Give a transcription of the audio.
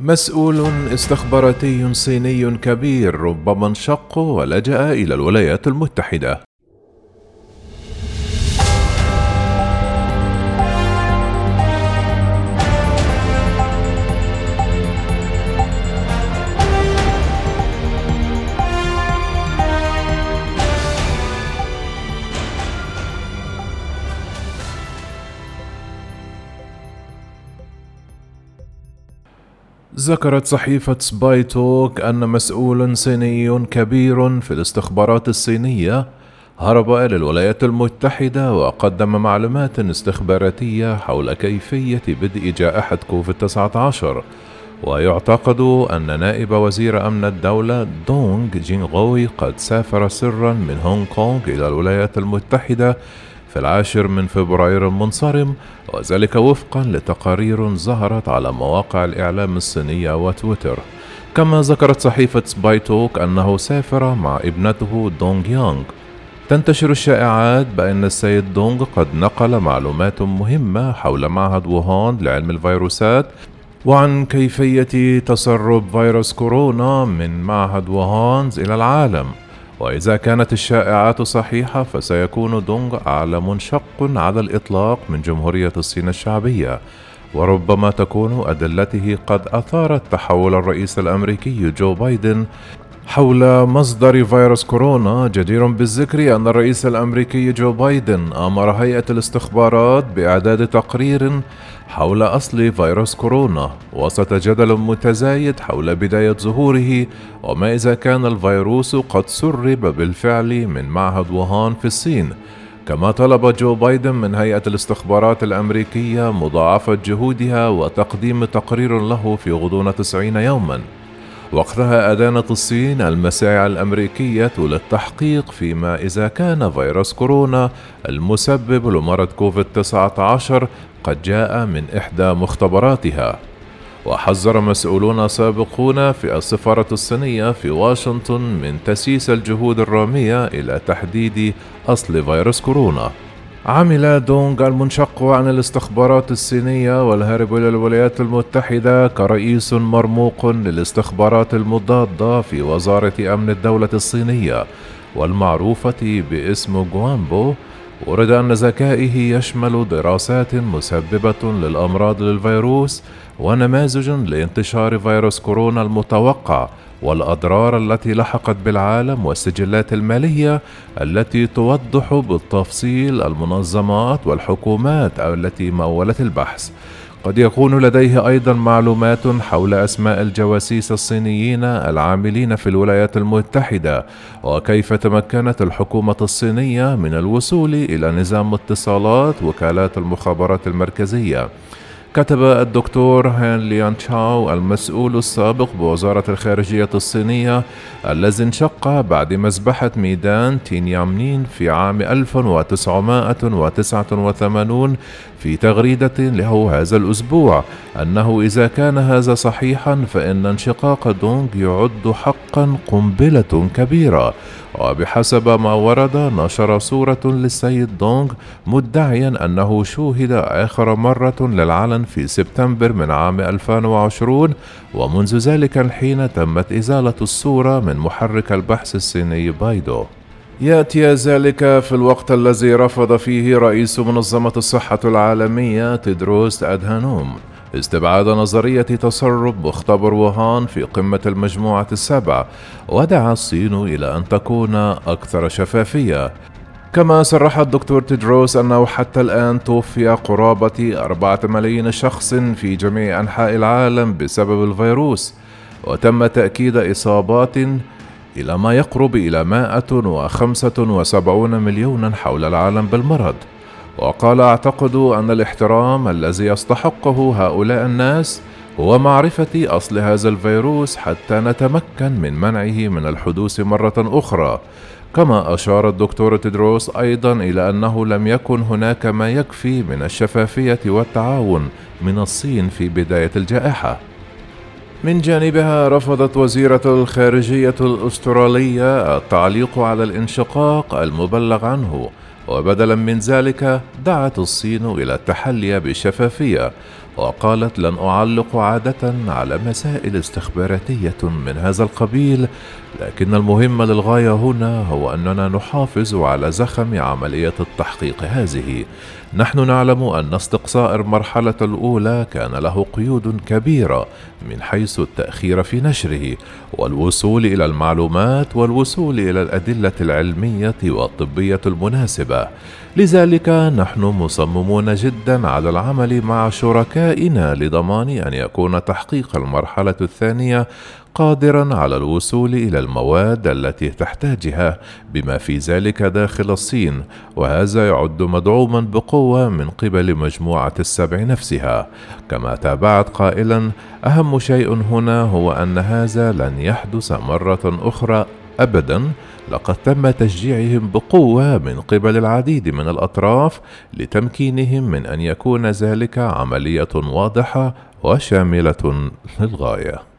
مسؤول استخباراتي صيني كبير ربما انشق ولجأ إلى الولايات المتحدة. ذكرت صحيفة سباي توك أن مسؤول صيني كبير في الاستخبارات الصينية هرب إلى الولايات المتحدة وقدم معلومات استخباراتية حول كيفية بدء جائحة كوفيد 19 ويعتقد أن نائب وزير أمن الدولة دونغ جينغوي قد سافر سرا من هونغ كونغ إلى الولايات المتحدة في العاشر من فبراير المنصرم وذلك وفقا لتقارير ظهرت على مواقع الإعلام الصينية وتويتر. كما ذكرت صحيفة سبايتوك أنه سافر مع ابنته دونغ يونغ تنتشر الشائعات بأن السيد دونغ قد نقل معلومات مهمة حول معهد ووهان لعلم الفيروسات وعن كيفية تسرب فيروس كورونا من معهد ووهان إلى العالم. وإذا كانت الشائعات صحيحة فسيكون دونغ أعلى منشق على الإطلاق من جمهورية الصين الشعبية وربما تكون أدلته قد أثارت تحول الرئيس الأمريكي جو بايدن حول مصدر فيروس كورونا. جدير بالذكر أن الرئيس الأمريكي جو بايدن أمر هيئة الاستخبارات بإعداد تقرير حول أصل فيروس كورونا وسط جدل متزايد حول بداية ظهوره وما إذا كان الفيروس قد سرب بالفعل من معهد ووهان في الصين. كما طلب جو بايدن من هيئة الاستخبارات الأمريكية مضاعفة جهودها وتقديم تقرير له في غضون 90 يوماً. وقتها أدانت الصين المساعي الأمريكية للتحقيق فيما إذا كان فيروس كورونا المسبب لمرض كوفيد-19 قد جاء من إحدى مختبراتها. وحذر مسؤولون سابقون في السفارة الصينية في واشنطن من تسييس الجهود الرامية إلى تحديد أصل فيروس كورونا. عمل دونغ المنشق عن الاستخبارات الصينية والهارب إلى الولايات المتحدة كرئيس مرموق للاستخبارات المضادة في وزارة أمن الدولة الصينية والمعروفة باسم جوانبو ورد أن ذكائه يشمل دراسات مسببة للأمراض للفيروس ونماذج لانتشار فيروس كورونا المتوقع والأضرار التي لحقت بالعالم والسجلات المالية التي توضح بالتفصيل المنظمات والحكومات التي مولت البحث. قد يكون لديه أيضا معلومات حول أسماء الجواسيس الصينيين العاملين في الولايات المتحدة وكيف تمكنت الحكومة الصينية من الوصول إلى نظام اتصالات وكالات المخابرات المركزية. كتب الدكتور هان ليان تشاو المسؤول السابق بوزارة الخارجية الصينية الذي انشق بعد مذبحة ميدان تينيامنين في عام 1989 في تغريدة له هذا الأسبوع. أنه إذا كان هذا صحيحا فإن انشقاق دونغ يعد حقا قنبلة كبيرة. وبحسب ما ورد نشر صورة للسيد دونغ مدعيا أنه شوهد آخر مرة للعلن في سبتمبر من عام 2020 ومنذ ذلك الحين تمت إزالة الصورة من محرك البحث الصيني بايدو. يأتي ذلك في الوقت الذي رفض فيه رئيس منظمة الصحة العالمية تدروس أدهانوم. استبعاد نظرية تسرب مختبر ووهان في قمة المجموعة السبع ودعا الصين إلى أن تكون أكثر شفافية. كما صرح الدكتور تدروس أنه حتى الآن توفي قرابة أربعة ملايين شخص في جميع أنحاء العالم بسبب الفيروس وتم تأكيد إصابات إلى ما يقرب إلى 175 مليونا حول العالم بالمرض. وقال اعتقد أن الاحترام الذي يستحقه هؤلاء الناس هو معرفة أصل هذا الفيروس حتى نتمكن من منعه من الحدوث مرة أخرى. كما أشار الدكتور تدروس أيضا إلى أنه لم يكن هناك ما يكفي من الشفافية والتعاون من الصين في بداية الجائحة. من جانبها رفضت وزيرة الخارجية الأسترالية التعليق على الانشقاق المبلغ عنه وبدلا من ذلك دعت الصين إلى التحلي بالشفافيه وقالت لن أعلق عادة على مسائل استخباراتية من هذا القبيل لكن المهم للغاية هنا هو أننا نحافظ على زخم عملية التحقيق هذه. نحن نعلم أن استقصاء المرحلة الأولى كان له قيود كبيرة من حيث التأخير في نشره والوصول إلى المعلومات والوصول إلى الأدلة العلمية والطبية المناسبة. لذلك نحن مصممون جدا على العمل مع شركائنا لضمان أن يكون تحقيق المرحلة الثانية قادرا على الوصول إلى المواد التي تحتاجها بما في ذلك داخل الصين وهذا يعد مدعوما بقوة من قبل مجموعة السبع نفسها. كما تابعت قائلا أهم شيء هنا هو أن هذا لن يحدث مرة أخرى ابدا لقد تم تشجيعهم بقوة من قبل العديد من الأطراف لتمكينهم من أن يكون ذلك عملية واضحة وشاملة للغاية.